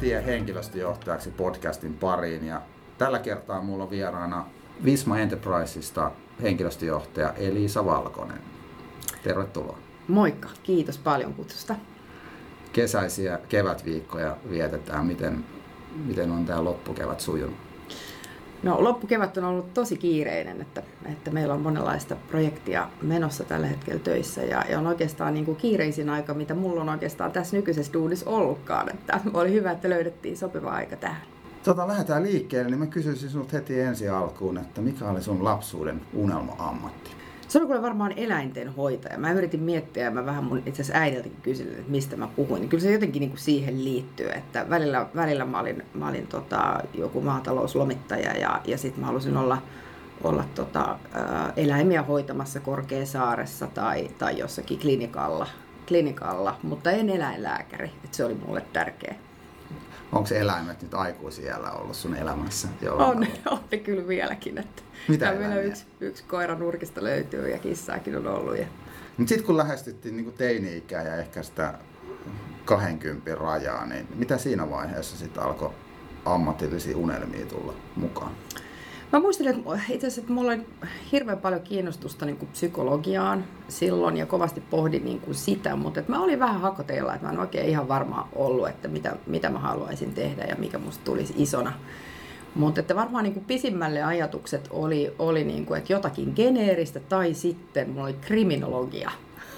Tie henkilöstöjohtajaksi podcastin pariin ja tällä kertaa mulla on vieraana Visma Enterprisesta henkilöstöjohtaja Elisa Valkonen. Tervetuloa. Moikka, kiitos paljon kutsusta. Kesäisiä kevätviikkoja vietetään. Miten, miten on tämä loppukevät sujunut? No loppukevät on ollut tosi kiireinen, että, että meillä on monenlaista projektia menossa tällä hetkellä töissä ja, ja on oikeastaan niin kuin kiireisin aika, mitä mulla on oikeastaan tässä nykyisessä duudissa ollutkaan. Että oli hyvä, että löydettiin sopiva aika tähän. Tota, lähdetään liikkeelle, niin mä kysyisin sinulta heti ensi alkuun, että mikä oli sun lapsuuden unelma-ammatti? Se oli kuule varmaan eläinten hoitaja. Mä yritin miettiä ja mä vähän mun itse asiassa äidiltäkin kysyin, että mistä mä puhuin. Kyllä se jotenkin niin kuin siihen liittyy, että välillä, välillä mä olin, mä olin tota, joku maatalouslomittaja ja, ja sitten mä halusin olla, olla tota, ä, eläimiä hoitamassa Korkeasaaressa tai, tai jossakin klinikalla, klinikalla, mutta en eläinlääkäri. Että se oli mulle tärkeä. Onko eläimet nyt aikuisiellä ollut sun elämässä? On, on ne kyllä vieläkin. Että Mitä vielä yksi, yksi koira nurkista löytyy ja kissaakin on ollut. Ja... Mutta sitten kun lähestyttiin niin teini-ikää ja ehkä sitä 20 rajaa, niin mitä siinä vaiheessa sitten alkoi ammatillisia unelmia tulla mukaan? Mä muistelin, että itse asiassa että mulla oli hirveän paljon kiinnostusta niin kuin psykologiaan silloin ja kovasti pohdin niin kuin sitä, mutta että mä olin vähän hakoteilla, että mä en oikein ihan varma ollut, että mitä, mitä mä haluaisin tehdä ja mikä musta tulisi isona. Mutta että varmaan niin kuin pisimmälle ajatukset oli, oli niin kuin, että jotakin geneeristä tai sitten mulla oli kriminologia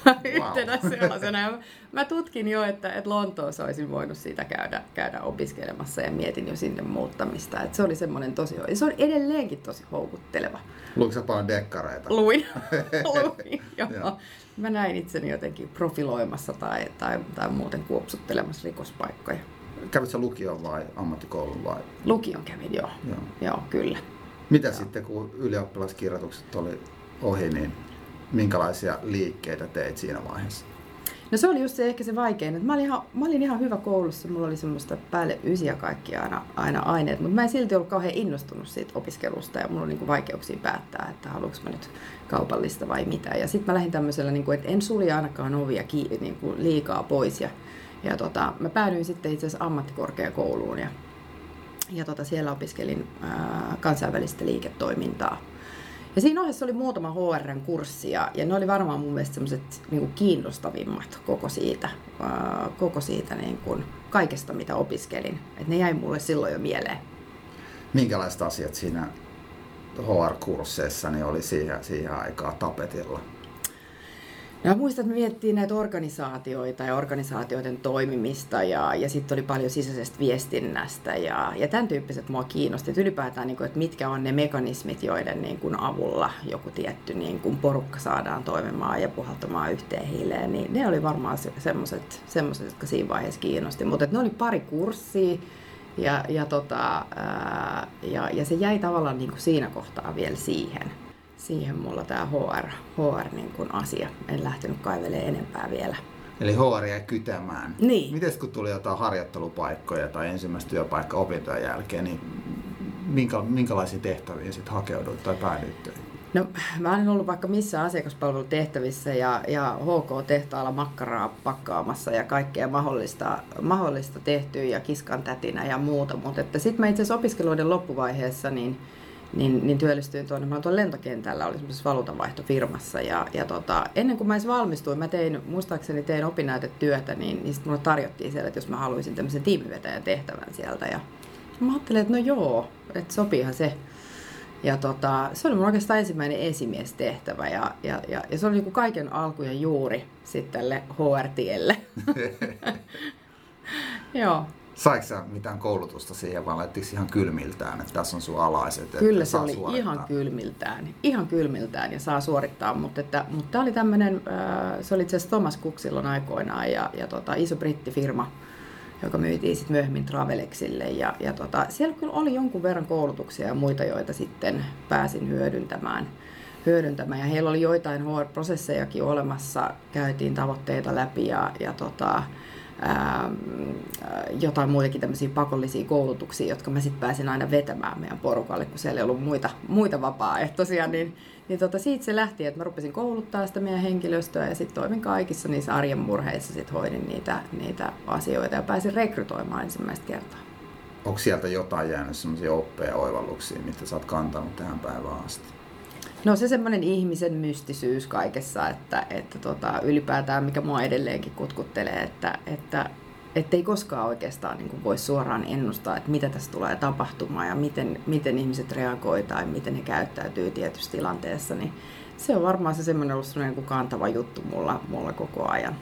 yhtenä wow. sellaisena. Ja mä tutkin jo, että, että Lontoossa olisin voinut siitä käydä, käydä opiskelemassa ja mietin jo sinne muuttamista. Että se oli semmoinen tosi, se on edelleenkin tosi houkutteleva. Luitko sä paljon dekkareita? Luin, luin joo. Mä näin itseni jotenkin profiloimassa tai, tai, tai muuten kuopsuttelemassa rikospaikkoja. Kävitkö lukion vai ammattikoulun vai? Lukion kävin, joo. Joo, joo kyllä. Mitä joo. sitten, kun ylioppilaskirjoitukset oli ohi, niin minkälaisia liikkeitä teit siinä vaiheessa? No se oli just se ehkä se vaikein. Että mä, olin ihan, mä olin ihan hyvä koulussa, mulla oli semmoista päälle ysiä kaikki aina, aina aineet, mutta mä en silti ollut kauhean innostunut siitä opiskelusta ja mulla oli niin vaikeuksia päättää, että haluanko mä nyt kaupallista vai mitä. Ja sitten mä lähdin tämmöisellä, niin kuin, että en sulje ainakaan ovia kiinni niin kuin liikaa pois ja, ja tota, mä päädyin sitten itse asiassa ammattikorkeakouluun ja, ja tota, siellä opiskelin ää, kansainvälistä liiketoimintaa ja siinä ohessa oli muutama HRn kurssi ja, ja ne oli varmaan mun mielestä semmoiset niin kiinnostavimmat koko siitä, ää, koko siitä niin kuin kaikesta, mitä opiskelin. Et ne jäi mulle silloin jo mieleen. Minkälaiset asiat siinä HR-kursseissa niin oli siihen, siihen aikaan tapetilla? Ja muistan, että me mietittiin näitä organisaatioita ja organisaatioiden toimimista ja, ja sitten oli paljon sisäisestä viestinnästä ja, ja tämän tyyppiset mua kiinnosti. Että ylipäätään, niin kuin, että mitkä on ne mekanismit, joiden niin kuin, avulla joku tietty niin kuin, porukka saadaan toimimaan ja puhaltamaan yhteen hiileen, niin ne oli varmaan semmoiset, jotka siinä vaiheessa kiinnosti. Mutta ne oli pari kurssia ja, ja, tota, ää, ja, ja se jäi tavallaan niin kuin siinä kohtaa vielä siihen siihen mulla tämä HR, HR niin kun asia. En lähtenyt kaivelemaan enempää vielä. Eli HR jäi kytämään. Niin. Miten kun tuli jotain harjoittelupaikkoja tai ensimmäistä työpaikka opintojen jälkeen, niin minkä, minkälaisiin tehtäviin sitten hakeuduit tai päädyit No, mä olen ollut vaikka missä asiakaspalvelutehtävissä ja, ja HK-tehtaalla makkaraa pakkaamassa ja kaikkea mahdollista, mahdollista tehtyä ja kiskan tätinä ja muuta. Mutta sitten mä itse asiassa opiskeluiden loppuvaiheessa niin niin, niin työllistyin tuonne, mä tuolla lentokentällä, oli semmoisessa valuutanvaihtofirmassa ja, ja tota, ennen kuin mä edes valmistuin, mä tein, muistaakseni tein opinnäytetyötä, niin, niin sitten mulle tarjottiin siellä, että jos mä haluaisin tämmöisen tiimivetäjän tehtävän sieltä ja mä ajattelin, että no joo, että sopiihan se. Ja tota, se oli mun oikeastaan ensimmäinen esimiestehtävä ja, ja, ja, ja se oli niin kaiken alku ja juuri sitten tälle HR-tielle. joo, Saiko sä mitään koulutusta siihen, vai laittiko ihan kylmiltään, että tässä on sun alaiset? Kyllä se oli suorittaa. ihan kylmiltään, ihan kylmiltään ja saa suorittaa, mutta, että, mutta tämä oli tämmöinen, se oli itse asiassa Thomas Cook silloin aikoinaan ja, ja tota, iso brittifirma, joka myytiin sitten myöhemmin Travelexille. Ja, ja tota, siellä kyllä oli jonkun verran koulutuksia ja muita, joita sitten pääsin hyödyntämään. hyödyntämään. Ja heillä oli joitain HR-prosessejakin olemassa, käytiin tavoitteita läpi ja, ja tota, ää, jotain muitakin tämmöisiä pakollisia koulutuksia, jotka mä sitten pääsin aina vetämään meidän porukalle, kun siellä ei ollut muita, muita vapaaehtoisia, niin, niin tota, siitä se lähti, että mä rupesin kouluttaa sitä meidän henkilöstöä ja sitten toimin kaikissa niissä arjen murheissa, sitten hoidin niitä, niitä asioita ja pääsin rekrytoimaan ensimmäistä kertaa. Onko sieltä jotain jäänyt sellaisia oppeja oivalluksia, mitä sä oot kantanut tähän päivään asti? No se semmoinen ihmisen mystisyys kaikessa, että, että tota, ylipäätään mikä mua edelleenkin kutkuttelee, että, että ei koskaan oikeastaan niin kuin voi suoraan ennustaa, että mitä tässä tulee tapahtumaan ja miten, miten ihmiset reagoivat tai miten he käyttäytyy tietyssä tilanteessa, niin se on varmaan se semmoinen ollut semmoinen niin kantava juttu mulla, mulla koko ajan.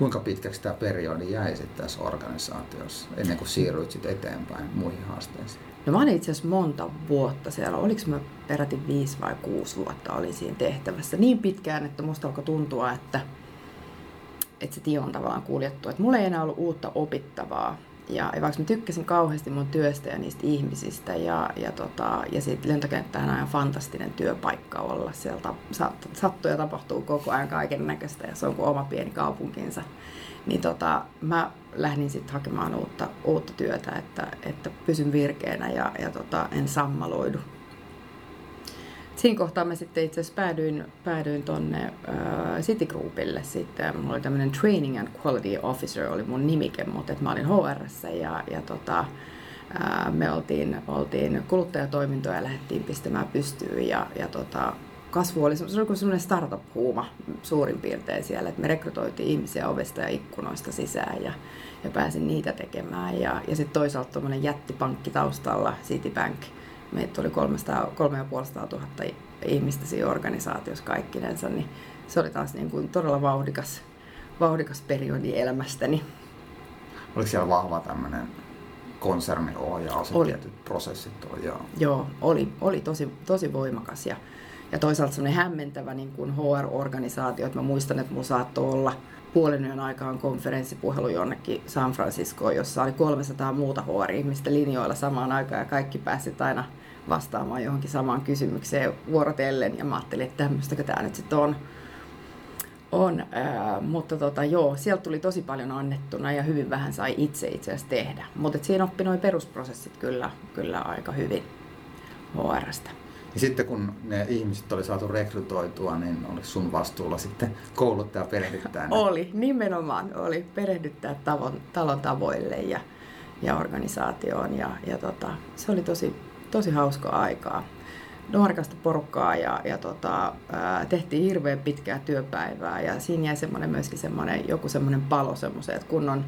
Kuinka pitkäksi tämä periodi jäi sitten tässä organisaatiossa ennen kuin siirryit sitten eteenpäin muihin haasteisiin? No mä olin itse asiassa monta vuotta siellä. Oliko mä peräti viisi vai kuusi vuotta olin siinä tehtävässä. Niin pitkään, että musta alkoi tuntua, että, että se tie on tavallaan kuljettu. Että mulla ei enää ollut uutta opittavaa. Ja, vaikka mä tykkäsin kauheasti mun työstä ja niistä ihmisistä ja, ja, tota, ja siitä lentokenttähän on ihan fantastinen työpaikka olla. Sieltä sattuu ja tapahtuu koko ajan kaiken näköistä ja se on kuin oma pieni kaupunkinsa. Niin tota, mä lähdin sitten hakemaan uutta, uutta työtä, että, että pysyn virkeänä ja, ja tota, en sammaloidu. Siinä kohtaa mä sitten itse asiassa päädyin, päädyin tonne äh, Citigroupille sitten. Mulla oli tämmöinen Training and Quality Officer oli mun nimike, mutta mä olin HR ja, ja tota, äh, me oltiin, oltiin kuluttajatoimintoja ja lähdettiin pistämään pystyyn ja, ja tota, kasvu oli, se oli semmoinen startup-huuma suurin piirtein siellä, että me rekrytoitiin ihmisiä ovesta ja ikkunoista sisään ja, ja pääsin niitä tekemään. Ja, ja sitten toisaalta tuommoinen jättipankki taustalla, Citibank, meitä oli 300, 350 000 ihmistä siinä organisaatiossa kaikkinensa, niin se oli taas niin kuin todella vauhdikas, vauhdikas periodi elämästäni. Oliko siellä vahva tämmöinen konserniohjaus ja tietyt prosessit ohjaa? Joo, oli, oli tosi, tosi voimakas ja, ja toisaalta semmoinen hämmentävä niin kuin HR-organisaatio, että mä muistan, että mulla saattoi olla puolen yön aikaan konferenssipuhelu jonnekin San Franciscoon, jossa oli 300 muuta HR-ihmistä linjoilla samaan aikaan ja kaikki pääsivät aina vastaamaan johonkin samaan kysymykseen vuorotellen ja mä ajattelin, että tämmöistäkö tämä nyt sitten on. on ää, mutta tota, joo, sieltä tuli tosi paljon annettuna ja hyvin vähän sai itse itse asiassa tehdä. Mutta siinä oppi noin perusprosessit kyllä, kyllä aika hyvin HRstä. Ja sitten kun ne ihmiset oli saatu rekrytoitua, niin oli sun vastuulla sitten kouluttaa ja perehdyttää ne. Oli, nimenomaan oli perehdyttää tavon, talon tavoille ja, ja organisaatioon. Ja, ja tota, se oli tosi, tosi hauskaa aikaa. Nuorikasta porukkaa ja, ja tota, tehtiin hirveän pitkää työpäivää ja siinä jäi semmoinen myöskin semmoinen, joku semmoinen palo semmoiseen, että kun on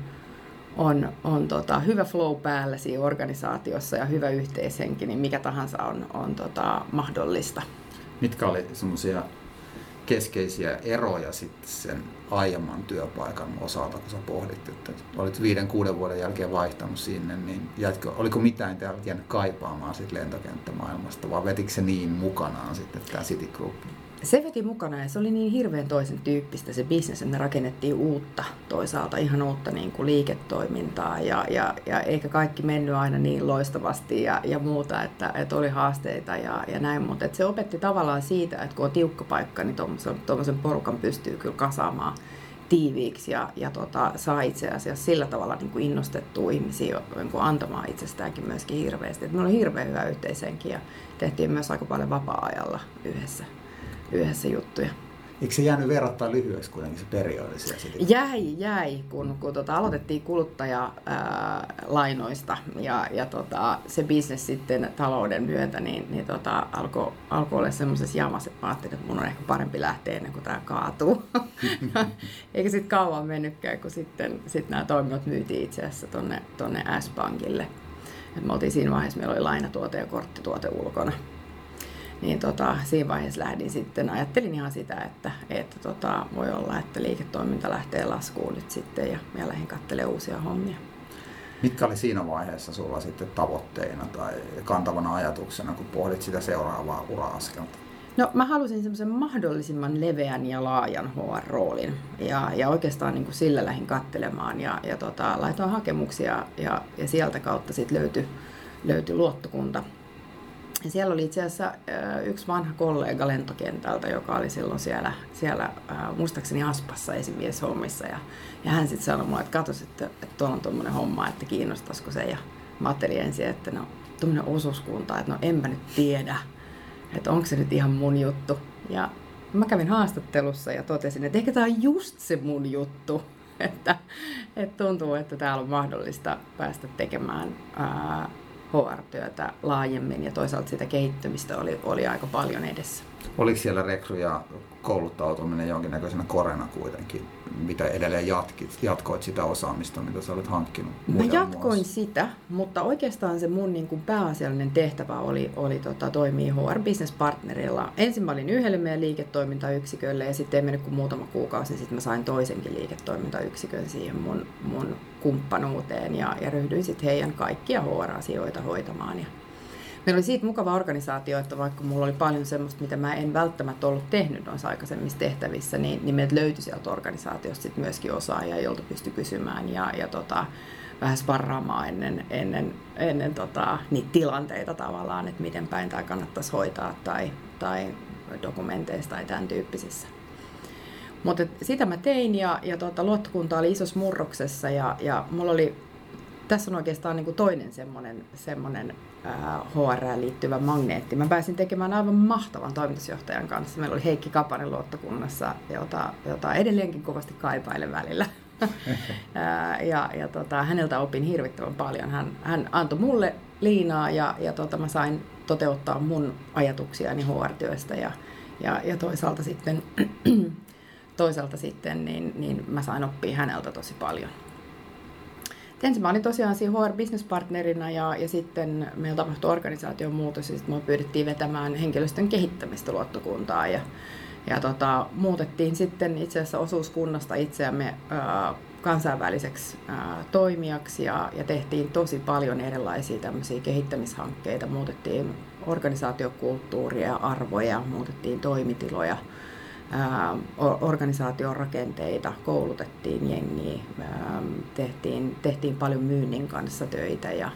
on, on tota, hyvä flow päällä siinä organisaatiossa ja hyvä yhteishenki, niin mikä tahansa on, on tota, mahdollista. Mitkä oli semmoisia keskeisiä eroja sitten sen aiemman työpaikan osalta, kun sä pohdit, että olit viiden, kuuden vuoden jälkeen vaihtanut sinne, niin jätkö, oliko mitään jäänyt kaipaamaan sit lentokenttämaailmasta, vai vetikö se niin mukanaan sitten tämä City Group? Se veti mukana ja se oli niin hirveän toisen tyyppistä se bisnes, että me rakennettiin uutta toisaalta, ihan uutta niin kuin liiketoimintaa ja, ja, ja eikä kaikki mennyt aina niin loistavasti ja, ja muuta, että, että oli haasteita ja, ja näin, mutta se opetti tavallaan siitä, että kun on tiukka paikka, niin tuommoisen porukan pystyy kyllä kasaamaan tiiviiksi ja, ja tota, saa itse asiassa sillä tavalla niin kuin innostettua ihmisiä niin kuin antamaan itsestäänkin myöskin hirveästi. Et meillä oli hirveän hyvä yhteisenkin ja tehtiin myös aika paljon vapaa-ajalla yhdessä yhdessä juttuja. Eikö se jäänyt verrattain lyhyeksi kuitenkin se periodi siellä Jäi, jäi, kun, kun tota, aloitettiin kuluttajalainoista ja, ja tota, se bisnes sitten talouden myötä niin, niin tota, alkoi alko olla semmoisessa jamassa, että mä ajattelin, että mun on ehkä parempi lähteä ennen kuin tämä kaatuu. Eikä sitten kauan mennytkään, kun sitten sit nämä toiminnot myytiin itse asiassa tonne, tonne S-Bankille. Et me oltiin siinä vaiheessa, meillä oli lainatuote ja korttituote ulkona niin tota, siinä vaiheessa lähdin sitten, ajattelin ihan sitä, että, että tota, voi olla, että liiketoiminta lähtee laskuun nyt sitten ja minä lähdin katselemaan uusia hommia. Mitkä oli siinä vaiheessa sulla sitten tavoitteina tai kantavana ajatuksena, kun pohdit sitä seuraavaa ura-askelta? No mä halusin semmoisen mahdollisimman leveän ja laajan HR-roolin ja, ja oikeastaan niin kuin sillä lähdin kattelemaan ja, ja tota, laitoin hakemuksia ja, ja sieltä kautta sitten löytyi, löytyi luottokunta ja siellä oli itse asiassa yksi vanha kollega lentokentältä, joka oli silloin siellä, siellä muistaakseni Aspassa esimieshommissa. Ja, ja hän sitten sanoi mulle, että katsos, että, että tuolla on tuommoinen homma, että kiinnostaisiko se. Ja mä ajattelin ensin, että no tuommoinen osuuskunta, että no enpä nyt tiedä, että onko se nyt ihan mun juttu. Ja mä kävin haastattelussa ja totesin, että ehkä tämä on just se mun juttu. Että, että tuntuu, että täällä on mahdollista päästä tekemään ää, HR-työtä laajemmin ja toisaalta sitä kehittymistä oli, oli aika paljon edessä. Oliko siellä rekryjä kouluttautuminen jonkinnäköisenä korena kuitenkin? Mitä edelleen jatkit, jatkoit sitä osaamista, mitä sä olet hankkinut? Mä jatkoin muassa? sitä, mutta oikeastaan se mun niin kuin pääasiallinen tehtävä oli, oli tota, toimia HR Business Partnerilla. Ensin mä olin yhdelle meidän liiketoimintayksikölle ja sitten ei mennyt kuin muutama kuukausi, niin sitten mä sain toisenkin liiketoimintayksikön siihen mun, mun kumppanuuteen ja, ja ryhdyin sitten heidän kaikkia HR-asioita hoitamaan. Ja meillä oli siitä mukava organisaatio, että vaikka mulla oli paljon semmoista, mitä mä en välttämättä ollut tehnyt noissa aikaisemmissa tehtävissä, niin, niin meiltä löytyi sieltä organisaatiosta sit myöskin osaajia, jolta pystyi kysymään ja, ja tota, vähän sparraamaan ennen, ennen, ennen tota, niitä tilanteita tavallaan, että miten päin tämä kannattaisi hoitaa tai, tai dokumenteissa tai tämän tyyppisissä. Mutta sitä mä tein ja, ja tota, luottokunta oli isossa murroksessa ja, ja mulla oli, tässä on oikeastaan niin kuin toinen semmoinen, semmoinen HR liittyvä magneetti. Mä pääsin tekemään aivan mahtavan toimitusjohtajan kanssa. Meillä oli Heikki Kapanen luottokunnassa, jota, jota edelleenkin kovasti kaipailen välillä. ja ja tota, häneltä opin hirvittävän paljon. Hän, hän antoi mulle liinaa ja, ja tota, mä sain toteuttaa mun ajatuksiani HR-työstä ja, ja, ja toisaalta sitten, toisaalta sitten niin, niin mä sain oppia häneltä tosi paljon ensin mä olin tosiaan siinä HR Business Partnerina ja, ja sitten meillä tapahtui organisaation muutos ja sitten pyydettiin vetämään henkilöstön kehittämistä luottokuntaa ja, ja tota, muutettiin sitten itse asiassa osuuskunnasta itseämme ää, kansainväliseksi ää, toimijaksi ja, ja tehtiin tosi paljon erilaisia tämmöisiä kehittämishankkeita. Muutettiin organisaatiokulttuuria ja arvoja, muutettiin toimitiloja – organisaation rakenteita, koulutettiin jengiä, tehtiin, tehtiin paljon myynnin kanssa töitä ja,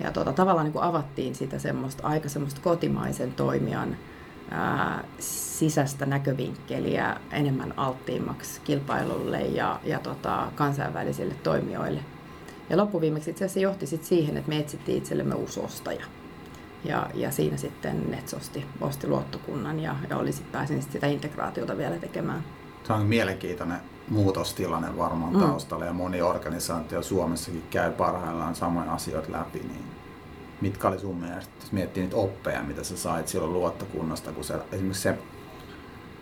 ja tota, tavallaan niin kuin avattiin sitä semmoista, aika semmoista kotimaisen toimijan ää, sisäistä näkövinkkeliä enemmän alttiimmaksi kilpailulle ja, ja tota, kansainvälisille toimijoille. Ja loppuviimeksi itse asiassa johti sit siihen, että me etsittiin itsellemme uusi ostaja. Ja, ja siinä sitten Nets osti, osti luottokunnan ja, ja oli sit, pääsin sit sitä integraatiota vielä tekemään. Se on mielenkiintoinen muutostilanne varmaan mm. taustalla ja moni organisaatio Suomessakin käy parhaillaan samoja asioita läpi. Niin mitkä oli sun mielestä, jos miettii niitä oppeja, mitä sä sait silloin luottokunnasta, kun se, esimerkiksi se,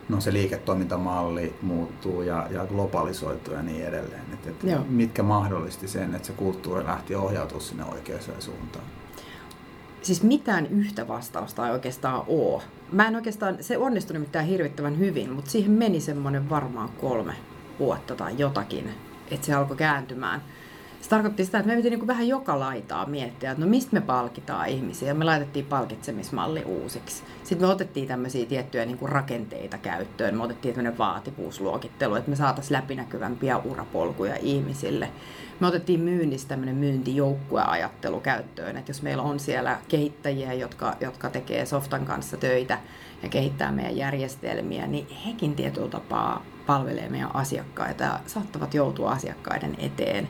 no se liiketoimintamalli muuttuu ja, ja globalisoituu ja niin edelleen. Et, et mitkä mahdollisti sen, että se kulttuuri lähti ohjautumaan sinne oikeaan suuntaan? Siis mitään yhtä vastausta ei oikeastaan ole. Mä en oikeastaan, se onnistui nimittäin hirvittävän hyvin, mutta siihen meni semmoinen varmaan kolme vuotta tai jotakin, että se alkoi kääntymään. Se tarkoitti sitä, että me piti niin vähän joka laitaa miettiä, että no mistä me palkitaan ihmisiä. Me laitettiin palkitsemismalli uusiksi. Sitten me otettiin tämmöisiä tiettyjä niin rakenteita käyttöön. Me otettiin tämmöinen vaativuusluokittelu, että me saataisiin läpinäkyvämpiä urapolkuja ihmisille me otettiin myynnistä tämmöinen myyntijoukkueajattelu käyttöön, että jos meillä on siellä kehittäjiä, jotka, jotka tekee softan kanssa töitä ja kehittää meidän järjestelmiä, niin hekin tietyllä tapaa palvelee meidän asiakkaita ja saattavat joutua asiakkaiden eteen.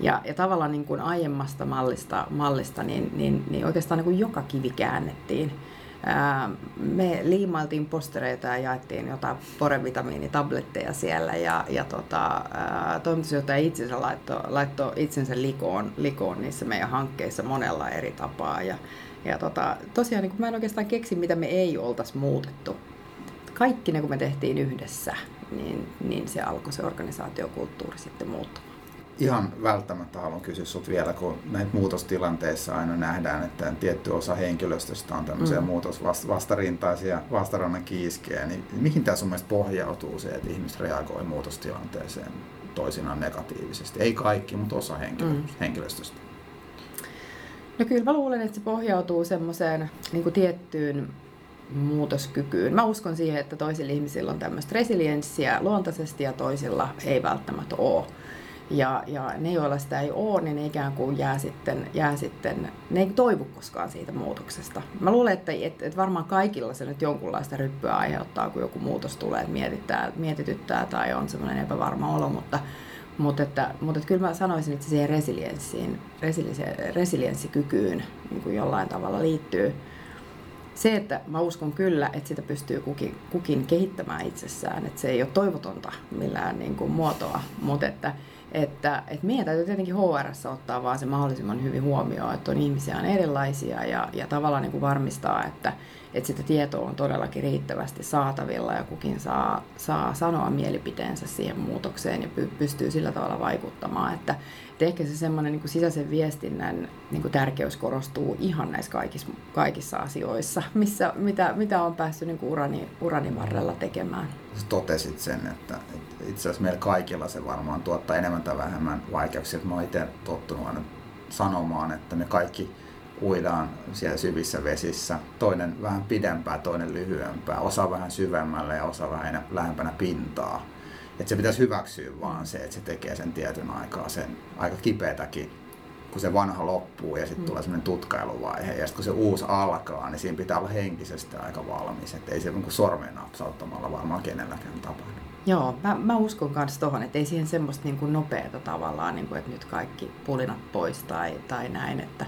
Ja, ja tavallaan niin kuin aiemmasta mallista, mallista niin, niin, niin oikeastaan niin kuin joka kivi käännettiin me liimailtiin postereita ja jaettiin jotain porevitamiinitabletteja siellä ja, ja tota, toimitusjohtaja itsensä laittoi, laittoi itsensä likoon, likoon niissä meidän hankkeissa monella eri tapaa. Ja, ja tota, tosiaan niin mä en oikeastaan keksi, mitä me ei oltaisi muutettu. Kaikki ne, kun me tehtiin yhdessä, niin, niin se alkoi se organisaatiokulttuuri sitten muuttua ihan välttämättä haluan kysyä sinut vielä, kun näitä muutostilanteissa aina nähdään, että tietty osa henkilöstöstä on tämmöisiä mm. muutosvastarintaisia vastarannan kiiskejä, niin mihin tämä sun mielestä pohjautuu se, että ihmiset reagoi muutostilanteeseen toisinaan negatiivisesti? Ei kaikki, mutta osa henkilö- mm. henkilöstöstä. No kyllä mä luulen, että se pohjautuu semmoiseen niin tiettyyn muutoskykyyn. Mä uskon siihen, että toisilla ihmisillä on tämmöistä resilienssiä luontaisesti ja toisilla ei välttämättä ole. Ja, ja ne, joilla sitä ei ole, niin ne ikään kuin jää sitten, jää sitten, ne ei toivu koskaan siitä muutoksesta. Mä luulen, että, että, että varmaan kaikilla se nyt jonkunlaista ryppyä aiheuttaa, kun joku muutos tulee, että mietityttää tai on semmoinen epävarma olo, mutta, mutta, että, mutta että kyllä mä sanoisin, että siihen resilienssiin, resilienssikykyyn niin kuin jollain tavalla liittyy, se, että mä uskon kyllä, että sitä pystyy kukin, kukin kehittämään itsessään, että se ei ole toivotonta millään niin kuin muotoa, mutta että, että, että meidän täytyy tietenkin HR ottaa vaan se mahdollisimman hyvin huomioon, että on ihmisiä on erilaisia ja, ja tavallaan niin kuin varmistaa, että, että sitä tietoa on todellakin riittävästi saatavilla ja kukin saa, saa sanoa mielipiteensä siihen muutokseen ja pystyy sillä tavalla vaikuttamaan. Että, että ehkä se semmoinen niin sisäisen viestinnän niin kuin tärkeys korostuu ihan näissä kaikissa, kaikissa asioissa, missä, mitä, mitä on päässyt niin kuin urani, urani varrella tekemään. Sä totesit sen, että, että itse asiassa meillä kaikilla se varmaan tuottaa enemmän tai vähemmän vaikeuksia. Mä oon itse tottunut aina sanomaan, että me kaikki uidaan siellä syvissä vesissä. Toinen vähän pidempää, toinen lyhyempää, osa vähän syvemmälle ja osa vähän lähempänä pintaa. Että se pitäisi hyväksyä vaan se, että se tekee sen tietyn aikaa, sen aika kipeätäkin, kun se vanha loppuu ja sitten mm. tulee semmoinen tutkailuvaihe. Ja sitten kun se uusi alkaa, niin siinä pitää olla henkisesti aika valmis. Että ei se niin sormen napsauttamalla varmaan kenelläkään tapahdu. Joo, mä, mä uskon myös tuohon, että ei siihen semmoista niin kuin nopeata tavallaan, niin kuin, että nyt kaikki pulinat pois tai, tai näin, että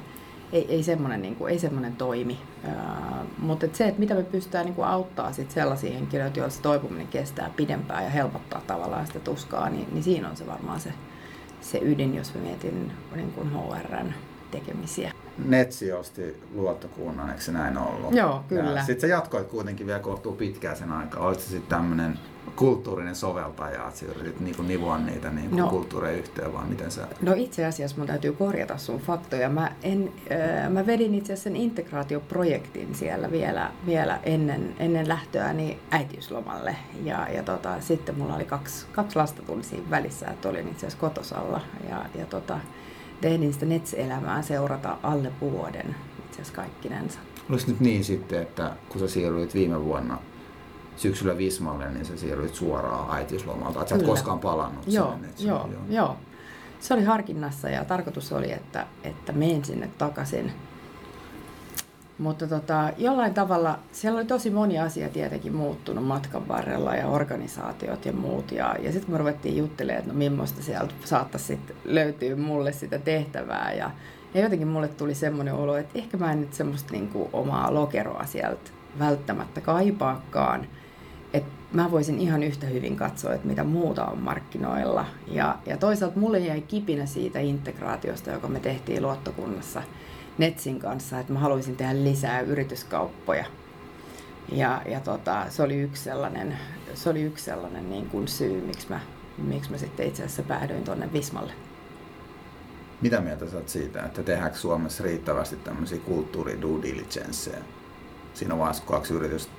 ei, ei, semmoinen, niin kuin, ei semmoinen toimi. Ää, mutta et se, että mitä me pystytään niin kuin auttaa sit sellaisia henkilöitä, joilla se toipuminen kestää pidempään ja helpottaa tavallaan sitä tuskaa, niin, niin siinä on se varmaan se, se ydin, jos mä mietin niin kuin HRn tekemisiä. Netsi osti luottokunnan, eikö se näin ollut? Joo, kyllä. Sitten sä jatkoit kuitenkin vielä kohtuu pitkään sen aikaa. Oletko sitten tämmöinen kulttuurinen soveltaja, että yritit niinku nivoa niitä niinku no, kulttuureja yhteen, vaan miten sä... No itse asiassa mun täytyy korjata sun faktoja. Mä, en, äh, mä vedin itse asiassa sen integraatioprojektin siellä vielä, vielä ennen, ennen lähtöäni äitiyslomalle. Ja, ja tota, sitten mulla oli kaksi, kaksi lasta tuli siinä välissä, että olin itse asiassa kotosalla. Ja, ja tota, tehdin sitä Nets-elämää seurata alle vuoden itse asiassa kaikkinensa. Oliko nyt niin sitten, että kun sä siirryit viime vuonna syksyllä Vismalle, niin sä siirryit suoraan äitiyslomalta, että sä et koskaan palannut joo, sinne. Joo, joo, joo. Se oli harkinnassa ja tarkoitus oli, että, että menen sinne takaisin. Mutta tota, jollain tavalla siellä oli tosi moni asia tietenkin muuttunut matkan varrella ja organisaatiot ja muut. Ja, ja sitten kun me ruvettiin juttelemaan, että no millaista sieltä saattaisi sit löytyä mulle sitä tehtävää. Ja, ja jotenkin mulle tuli semmoinen olo, että ehkä mä en nyt semmoista niinku omaa lokeroa sieltä välttämättä kaipaakaan – että mä voisin ihan yhtä hyvin katsoa, että mitä muuta on markkinoilla. Ja, ja toisaalta mulle jäi kipinä siitä integraatiosta, joka me tehtiin luottokunnassa Netsin kanssa, että mä haluaisin tehdä lisää yrityskauppoja. Ja, ja tota, se oli yksi sellainen, se oli yksi sellainen niin kuin syy, miksi mä, miksi mä sitten itse asiassa päädyin tuonne Vismalle. Mitä mieltä sä oot siitä, että tehdäänkö Suomessa riittävästi tämmöisiä kulttuuri due diligenceja? Siinä on vain kaksi yritystä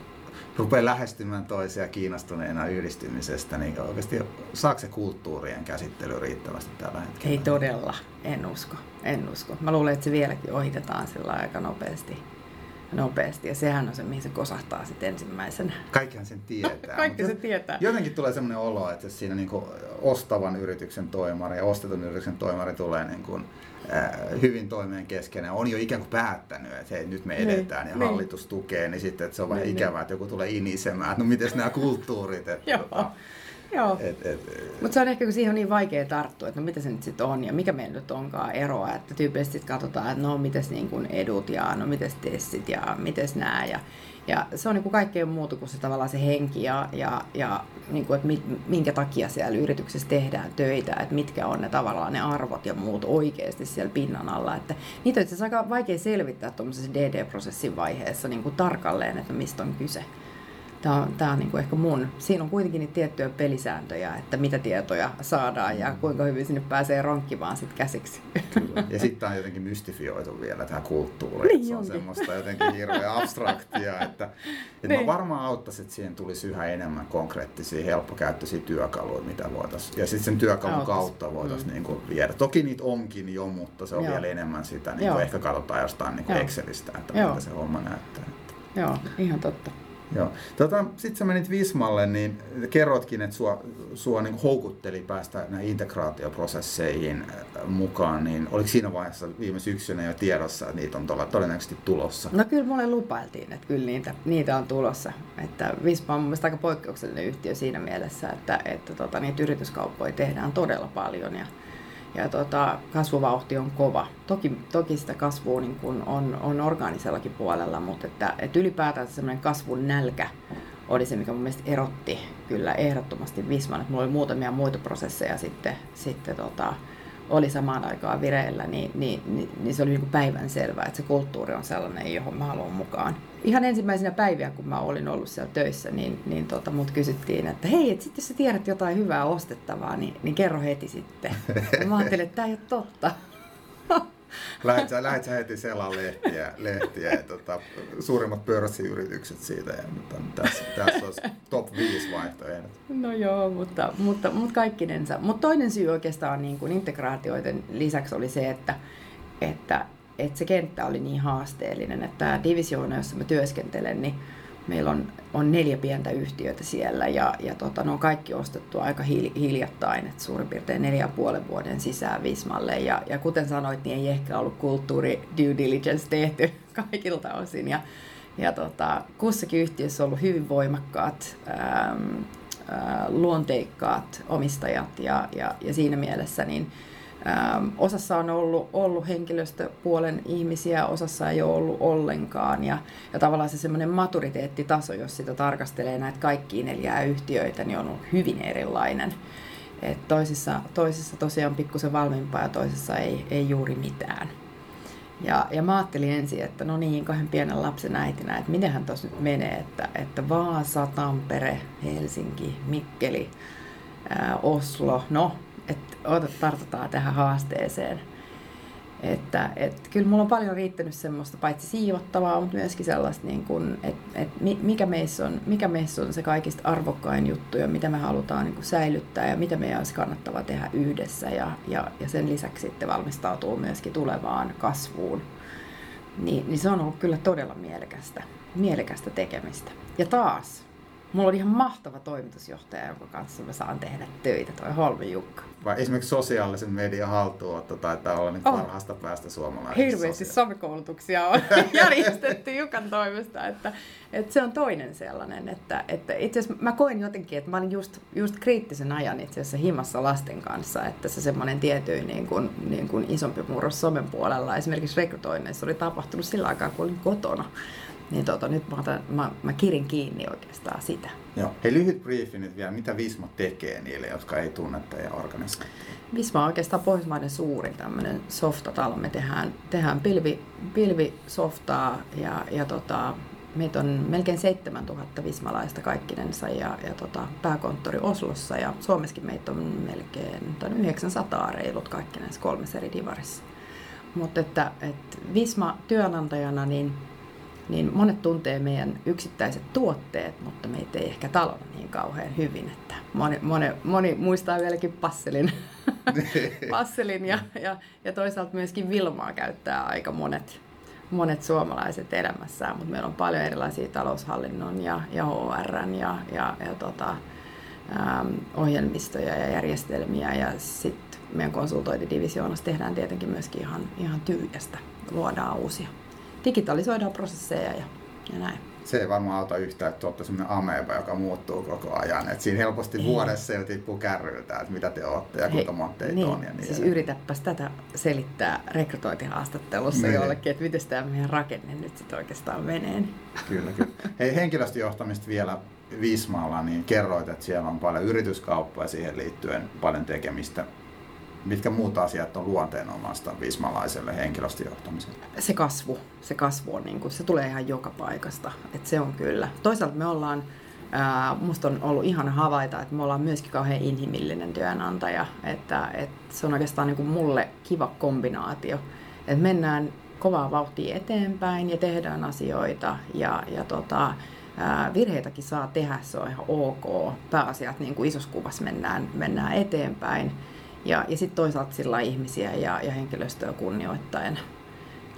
rupeaa lähestymään toisia kiinnostuneena yhdistymisestä, niin oikeasti saako se kulttuurien käsittely riittävästi tällä hetkellä? Ei todella, en usko. En usko. Mä luulen, että se vieläkin ohitetaan sillä aika nopeasti. Nopeasti. Ja sehän on se, mihin se kosahtaa sitten ensimmäisenä. Kaikkihan sen tietää. Kaikki se tietää. Jotenkin tulee semmoinen olo, että jos siinä niin ostavan yrityksen toimari ja ostetun yrityksen toimari tulee niin kuin Äh, hyvin toimeen keskenään, on jo ikään kuin päättänyt, että hei, nyt me niin, edetään niin, ja niin. hallitus tukee, niin sitten että se on vähän niin, ikävää, että joku tulee inisemään, että no miten nämä kulttuurit. Että, Joo. Tota, Joo. Mutta se on ehkä, kun siihen on niin vaikea tarttua, että no mitä se nyt sitten on ja mikä meillä nyt onkaan eroa. Että tyypillisesti katsotaan, että no mites niin kuin edut ja no mites testit ja mites nämä. Ja, ja se on niin kuin kaikkea muuta kuin se tavallaan se henki ja, ja, ja niin kuin, että minkä takia siellä yrityksessä tehdään töitä, että mitkä on ne tavallaan ne arvot ja muut oikeasti siellä pinnan alla. Että niitä on itse asiassa aika vaikea selvittää tuommoisessa DD-prosessin vaiheessa niin kuin tarkalleen, että mistä on kyse. Tämä on, tämä on niin kuin ehkä mun. Siinä on kuitenkin niitä tiettyjä pelisääntöjä, että mitä tietoja saadaan ja kuinka hyvin sinne pääsee ronkkimaan sitten käsiksi. Kyllä. Ja sitten on jotenkin mystifioitu vielä tämä kulttuuri. Niin se on onkin. semmoista jotenkin hirveän abstraktia, että, että niin. mä varmaan auttaisin, että siihen tulisi yhä enemmän konkreettisia, helppokäyttöisiä työkaluja, mitä voitaisiin. Ja sitten sen työkalun Auttais. kautta voitaisiin mm. niin kuin viedä. Toki niitä onkin jo, mutta se on Joo. vielä enemmän sitä, niin kuin ehkä katsotaan jostain niin kuin Excelistä, että Joo. mitä se homma näyttää. Joo, ihan totta. Joo. Tota, Sitten sä menit Vismalle, niin kerrotkin, että sua, sua niin houkutteli päästä näihin integraatioprosesseihin äh, mukaan, niin oliko siinä vaiheessa viime syksynä jo tiedossa, että niitä on todennäköisesti tulossa? No kyllä mulle lupailtiin, että kyllä niitä, niitä on tulossa. Että Visma on mun aika poikkeuksellinen yhtiö siinä mielessä, että, että tota, niitä yrityskauppoja tehdään todella paljon ja ja tota, kasvuvauhti on kova. Toki, toki sitä kasvua niin kun on, on orgaanisellakin puolella, mutta että, että ylipäätään semmoinen kasvun nälkä oli se, mikä mun mielestä erotti kyllä ehdottomasti Visman. Että mulla oli muutamia muita prosesseja sitten, sitten tota, oli samaan aikaan vireillä, niin, niin, niin, niin se oli niin päivän selvää, että se kulttuuri on sellainen, johon mä haluan mukaan. Ihan ensimmäisenä päiviä, kun mä olin ollut siellä töissä, niin, niin tota, mut kysyttiin, että hei, et sit jos sä tiedät jotain hyvää ostettavaa, niin, niin kerro heti sitten. Ja mä ajattelin, että tämä ei ole totta. lähet, sä, lähet sä heti selaan lehtiä, lehtiä ja tota, suurimmat pörssiyritykset siitä. Ja on, tässä, tässä olisi top 5 vaihtoehdot. No joo, mutta, mutta, mutta kaikkinensa. Mutta toinen syy oikeastaan niin kuin integraatioiden lisäksi oli se, että, että, että se kenttä oli niin haasteellinen, että divisioona, jossa mä työskentelen, niin meillä on, on neljä pientä yhtiötä siellä ja, ja tota, ne on kaikki ostettu aika hiljattain, että suurin piirtein neljä ja puolen vuoden sisään Vismalle. Ja, ja kuten sanoit, niin ei ehkä ollut kulttuuri due diligence tehty kaikilta osin. Ja, ja tota, kussakin yhtiössä on ollut hyvin voimakkaat, äm, ää, luonteikkaat omistajat ja, ja, ja siinä mielessä niin Ähm, osassa on ollut, ollut henkilöstöpuolen ihmisiä, osassa ei ole ollut ollenkaan. Ja, ja tavallaan se semmoinen maturiteettitaso, jos sitä tarkastelee näitä kaikkia neljää yhtiöitä, niin on ollut hyvin erilainen. Et toisissa, toisissa tosiaan pikkusen valmiimpaa ja toisissa ei, ei juuri mitään. Ja, ja mä ajattelin ensin, että no niin, kahden pienen lapsen äitinä, että mitenhän tuossa nyt menee, että, että Vaasa, Tampere, Helsinki, Mikkeli, ää, Oslo, no että ota, tartutaan tähän haasteeseen. Että, et, kyllä mulla on paljon riittänyt semmoista paitsi siivottavaa, mutta myöskin sellaista, niin että et mikä, meissä on, mikä meissä on se kaikista arvokkain juttu ja mitä me halutaan niin säilyttää ja mitä meidän olisi kannattava tehdä yhdessä. Ja, ja, ja sen lisäksi sitten valmistautuu myöskin tulevaan kasvuun. Niin, niin se on ollut kyllä todella mielekästä, mielekästä tekemistä. Ja taas, Mulla on ihan mahtava toimitusjohtaja, jonka kanssa mä saan tehdä töitä, toi Holmi Jukka. Vai esimerkiksi sosiaalisen median haltuunotto taitaa olla nyt oh. parhaasta päästä suomalaisessa Hirveästi somekoulutuksia on järjestetty Jukan toimesta, että, että se on toinen sellainen, että, että itse asiassa mä koin jotenkin, että mä olin just, just kriittisen ajan itse asiassa himassa lasten kanssa, että se semmoinen tietyin niin kuin, niin kuin isompi murros somen puolella, esimerkiksi rekrytoinneissa oli tapahtunut sillä aikaa, kun olin kotona niin tota, nyt mä, otan, mä, mä kirin kiinni oikeastaan sitä. Joo. Hei, lyhyt briefi nyt vielä. Mitä Visma tekee niille, jotka ei tunne teidän organisaatiota? Visma on oikeastaan Pohjoismaiden suurin tämmöinen softatalo. Me tehdään, tehdään pilvi, pilvisoftaa ja, ja tota, meitä on melkein 7000 vismalaista kaikkinensa ja, ja tota, pääkonttori Oslossa ja Suomessakin meitä on melkein 900 reilut kaikkinensa kolmessa eri divarissa. Mutta että, että Visma työnantajana niin niin monet tuntee meidän yksittäiset tuotteet, mutta meitä ei ehkä talon niin kauhean hyvin. Että moni, moni, moni muistaa vieläkin passelin, passelin ja, ja, ja toisaalta myöskin Vilmaa käyttää aika monet, monet suomalaiset elämässään, mutta meillä on paljon erilaisia taloushallinnon ja, ja HR ja, ja, ja tota, ähm, ohjelmistoja ja järjestelmiä. Ja sitten meidän konsultointidivisioonassa tehdään tietenkin myöskin ihan, ihan tyhjästä, luodaan uusia digitalisoidaan prosesseja ja, ja näin. Se ei varmaan auta yhtään, että olette sellainen ameba, joka muuttuu koko ajan. Et siinä helposti ei. vuodessa jo tippuu kärryltä, että mitä te olette ja kuinka monta teitä niin, on. Ja niin siis yritäpäs tätä selittää rekrytointihaastattelussa niin. jollekin, että miten tämä meidän rakenne nyt sitten oikeastaan menee. Kyllä, kyllä. Hei, henkilöstöjohtamista vielä Vismaalla, niin kerroit, että siellä on paljon yrityskauppaa ja siihen liittyen paljon tekemistä mitkä muut asiat on luonteenomaista vismalaiselle henkilöstöjohtamiselle? Se kasvu. Se kasvu on niin kuin, se tulee ihan joka paikasta. Et se on kyllä. Toisaalta me ollaan, ää, musta on ollut ihana havaita, että me ollaan myöskin kauhean inhimillinen työnantaja. Että, että se on oikeastaan niin kuin mulle kiva kombinaatio. Että mennään kovaa vauhtia eteenpäin ja tehdään asioita ja, ja tota, virheitäkin saa tehdä, se on ihan ok. Pääasiat niin kuin isossa kuvassa mennään, mennään eteenpäin ja, ja sitten toisaalta sillä ihmisiä ja, ja henkilöstöä kunnioittaen.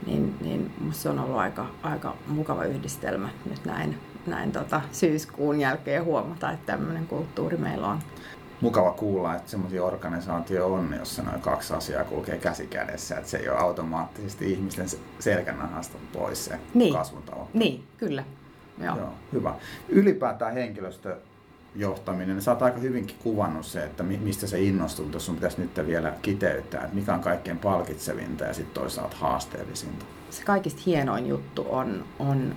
Niin, niin musta se on ollut aika, aika mukava yhdistelmä nyt näin näin tota, syyskuun jälkeen huomata, että tämmöinen kulttuuri meillä on. Mukava kuulla, että semmoisia organisaatio on, jossa noin kaksi asiaa kulkee käsi kädessä, että se ei ole automaattisesti ihmisten selkänahasta pois se niin. kasvun. Niin, kyllä. Joo. Joo, hyvä. Ylipäätään henkilöstö johtaminen, sä oot aika hyvinkin kuvannut se, että mistä se innostuu, jos sun pitäisi nyt vielä kiteyttää, että mikä on kaikkein palkitsevinta ja sitten toisaalta haasteellisinta. Se kaikista hienoin juttu on, on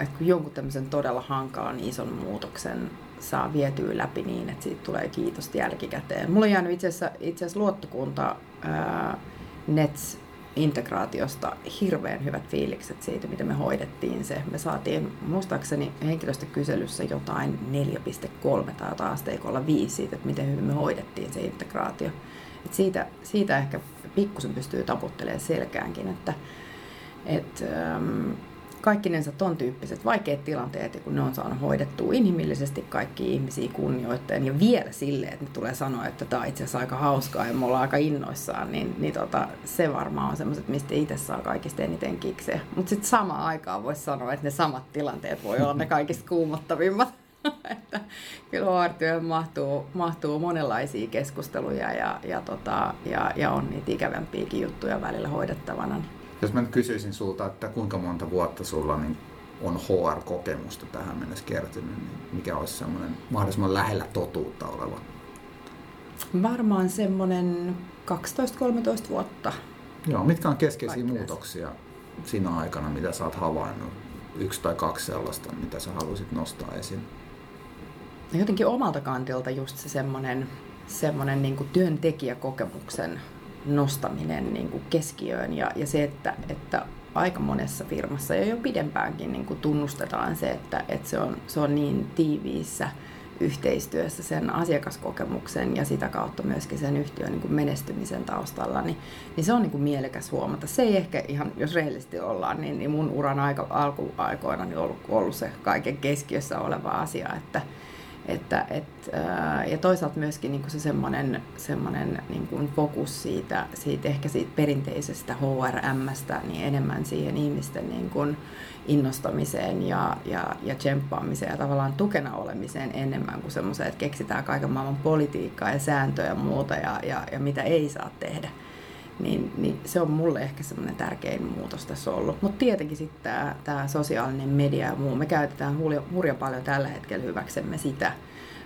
että kun jonkun tämmöisen todella hankalan ison muutoksen saa vietyä läpi niin, että siitä tulee kiitosta jälkikäteen. Mulla on jäänyt itse asiassa, itse asiassa luottokunta ää, Nets integraatiosta hirveän hyvät fiilikset siitä, miten me hoidettiin se. Me saatiin muistaakseni henkilöstökyselyssä jotain 4,3 tai jotain asteikolla 5 siitä, että miten hyvin me hoidettiin se integraatio. Et siitä, siitä ehkä pikkusen pystyy taputtelemaan selkäänkin, että et, ähm, kaikkinensa ton tyyppiset vaikeat tilanteet, ja kun ne on saanut hoidettua inhimillisesti kaikki ihmisiä kunnioitteen, ja vielä silleen, että ne tulee sanoa, että tämä on itse asiassa aika hauskaa ja me ollaan aika innoissaan, niin, niin tota, se varmaan on semmoiset, mistä itse saa kaikista eniten kikseä. Mutta sitten samaan aikaan voisi sanoa, että ne samat tilanteet voi olla ne kaikista kuumottavimmat. että kyllä HR-työhön mahtuu, mahtuu monenlaisia keskusteluja ja, ja, tota, ja, ja on niitä ikävämpiäkin juttuja välillä hoidettavana. Niin jos mä nyt kysyisin sulta, että kuinka monta vuotta sulla niin on HR-kokemusta tähän mennessä kertynyt, niin mikä olisi semmoinen mahdollisimman lähellä totuutta oleva? Varmaan semmoinen 12-13 vuotta. Joo, mitkä on keskeisiä Kaikkeessa. muutoksia siinä aikana, mitä sä oot havainnut? Yksi tai kaksi sellaista, mitä sä haluaisit nostaa esiin? Jotenkin omalta kantilta just se semmoinen, semmoinen niin työntekijäkokemuksen nostaminen niin kuin keskiöön ja, ja se, että, että aika monessa firmassa ja jo pidempäänkin niin kuin tunnustetaan se, että, että se, on, se on niin tiiviissä yhteistyössä sen asiakaskokemuksen ja sitä kautta myöskin sen yhtiön niin kuin menestymisen taustalla, niin, niin se on niin kuin mielekäs huomata. Se ei ehkä ihan, jos rehellisesti ollaan, niin, niin mun uran aika, alkuaikoina niin ollut, ollut se kaiken keskiössä oleva asia, että, että, et, ää, ja toisaalta myöskin niin se semmoinen, semmoinen niin fokus siitä, siitä, ehkä siitä perinteisestä HRMstä niin enemmän siihen ihmisten niin kuin innostamiseen ja, ja, ja tsemppaamiseen ja tavallaan tukena olemiseen enemmän kuin semmoiseen, että keksitään kaiken maailman politiikkaa ja sääntöjä ja muuta ja, ja, ja mitä ei saa tehdä. Niin, niin se on mulle ehkä semmoinen tärkein muutos tässä ollut. Mutta tietenkin sitten tämä, tämä sosiaalinen media ja muu, me käytetään hurja, hurja paljon tällä hetkellä hyväksemme sitä.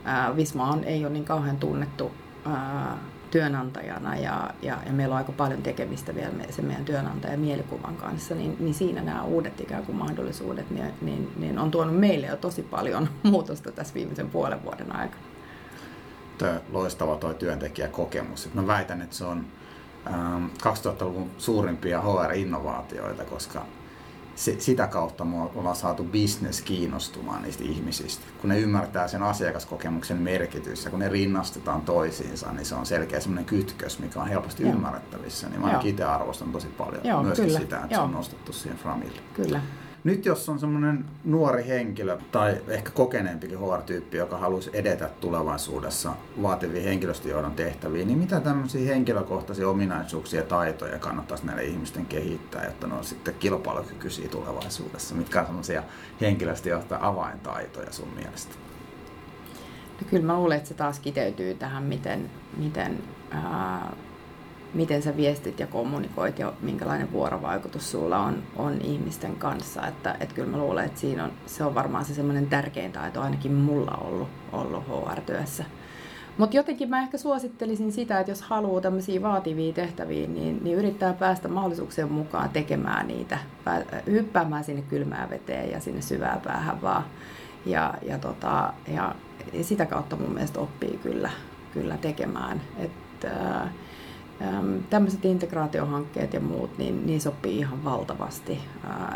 Ää, Visma on, ei ole niin kauhean tunnettu ää, työnantajana ja, ja, ja meillä on aika paljon tekemistä vielä me, sen meidän työnantajan mielikuvan kanssa, niin, niin siinä nämä uudet ikään kuin mahdollisuudet niin, niin, niin on tuonut meille jo tosi paljon muutosta tässä viimeisen puolen vuoden aikana. Tuo loistava tuo työntekijäkokemus. Mä väitän, että se on 2000-luvun ähm, suurimpia HR-innovaatioita, koska se, sitä kautta me ollaan saatu business kiinnostumaan niistä ihmisistä. Kun ne ymmärtää sen asiakaskokemuksen merkitys ja kun ne rinnastetaan toisiinsa, niin se on selkeä semmoinen kytkös, mikä on helposti Joo. ymmärrettävissä. Niin mä itse arvostan tosi paljon Joo, myöskin kyllä. sitä, että Joo. se on nostettu siihen framille. Kyllä. Nyt jos on semmoinen nuori henkilö tai ehkä kokeneempikin HR-tyyppi, joka haluaisi edetä tulevaisuudessa vaativiin henkilöstöjohdon tehtäviin, niin mitä tämmöisiä henkilökohtaisia ominaisuuksia ja taitoja kannattaisi näille ihmisten kehittää, jotta ne on sitten kilpailukykyisiä tulevaisuudessa? Mitkä on semmoisia henkilöstöjohtajan avaintaitoja sun mielestä? No kyllä mä luulen, että se taas kiteytyy tähän, miten, miten ää, miten sä viestit ja kommunikoit ja minkälainen vuorovaikutus sulla on, on ihmisten kanssa. Että, että kyllä mä luulen, että siinä on, se on varmaan se semmoinen tärkein taito ainakin mulla ollut, ollut HR-työssä. Mutta jotenkin mä ehkä suosittelisin sitä, että jos haluaa tämmöisiä vaativia tehtäviä, niin, niin yrittää päästä mahdollisuuksien mukaan tekemään niitä, hyppäämään sinne kylmään veteen ja sinne syvään päähän vaan. Ja, ja, tota, ja, sitä kautta mun mielestä oppii kyllä, kyllä tekemään. Että, tämmöiset integraatiohankkeet ja muut, niin, niin sopii ihan valtavasti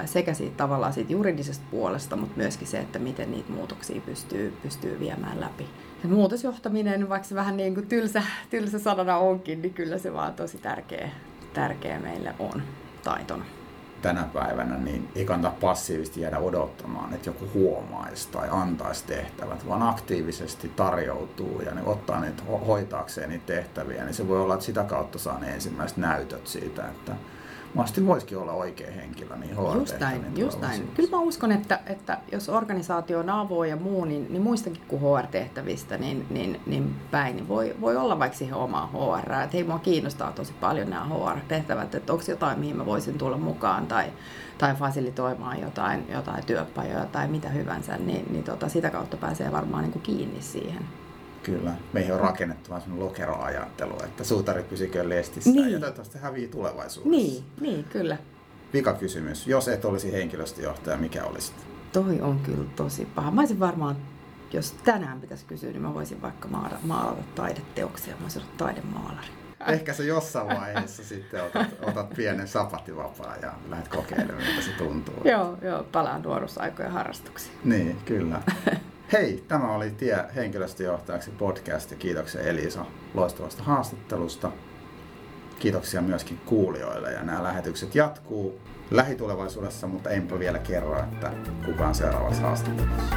sekä siitä tavallaan siitä juridisesta puolesta, mutta myöskin se, että miten niitä muutoksia pystyy, pystyy viemään läpi. Ja muutosjohtaminen, vaikka se vähän niin kuin tylsä, tylsä sanana onkin, niin kyllä se vaan tosi tärkeä, tärkeä meille on taitona tänä päivänä, niin ei kannata passiivisesti jäädä odottamaan, että joku huomaisi tai antaisi tehtävät, vaan aktiivisesti tarjoutuu ja ne ottaa niitä ho- hoitaakseen niitä tehtäviä, niin se voi olla, että sitä kautta saa ne ensimmäiset näytöt siitä, että mahdollisesti voisikin olla oikea henkilö niin Just näin, just näin. Kyllä mä uskon, että, että jos organisaatio on avoin ja muu, niin, niin muistakin kuin HR-tehtävistä, niin, niin, niin päin, niin voi, voi olla vaikka siihen omaa HR. Että hei, mua kiinnostaa tosi paljon nämä HR-tehtävät, että onko jotain, mihin mä voisin tulla mukaan tai, tai fasilitoimaan jotain, jotain työpajoja tai mitä hyvänsä, niin, niin tota, sitä kautta pääsee varmaan niin kuin kiinni siihen. Kyllä. Meihin on rakennettu vaan sellainen lokeroajattelu, että suutari pysyköön lestissä niin. ja toivottavasti hävii tulevaisuudessa. Niin, niin kyllä. Vika kysymys. Jos et olisi henkilöstöjohtaja, mikä olisit? Toi on kyllä tosi paha. Mä olisin varmaan, jos tänään pitäisi kysyä, niin mä voisin vaikka maalata, maalata taideteoksia. Mä olisin ollut taidemaalari. Ehkä se jossain vaiheessa sitten otat, otat pienen sapattivapaa ja lähdet kokeilemaan, mitä se tuntuu. joo, joo, palaan nuoruusaikojen harrastuksiin. Niin, kyllä. Hei, tämä oli Tie henkilöstöjohtajaksi podcast ja kiitoksia Elisa loistavasta haastattelusta. Kiitoksia myöskin kuulijoille ja nämä lähetykset jatkuu lähitulevaisuudessa, mutta enpä vielä kerro, että kukaan seuraavassa haastattelussa.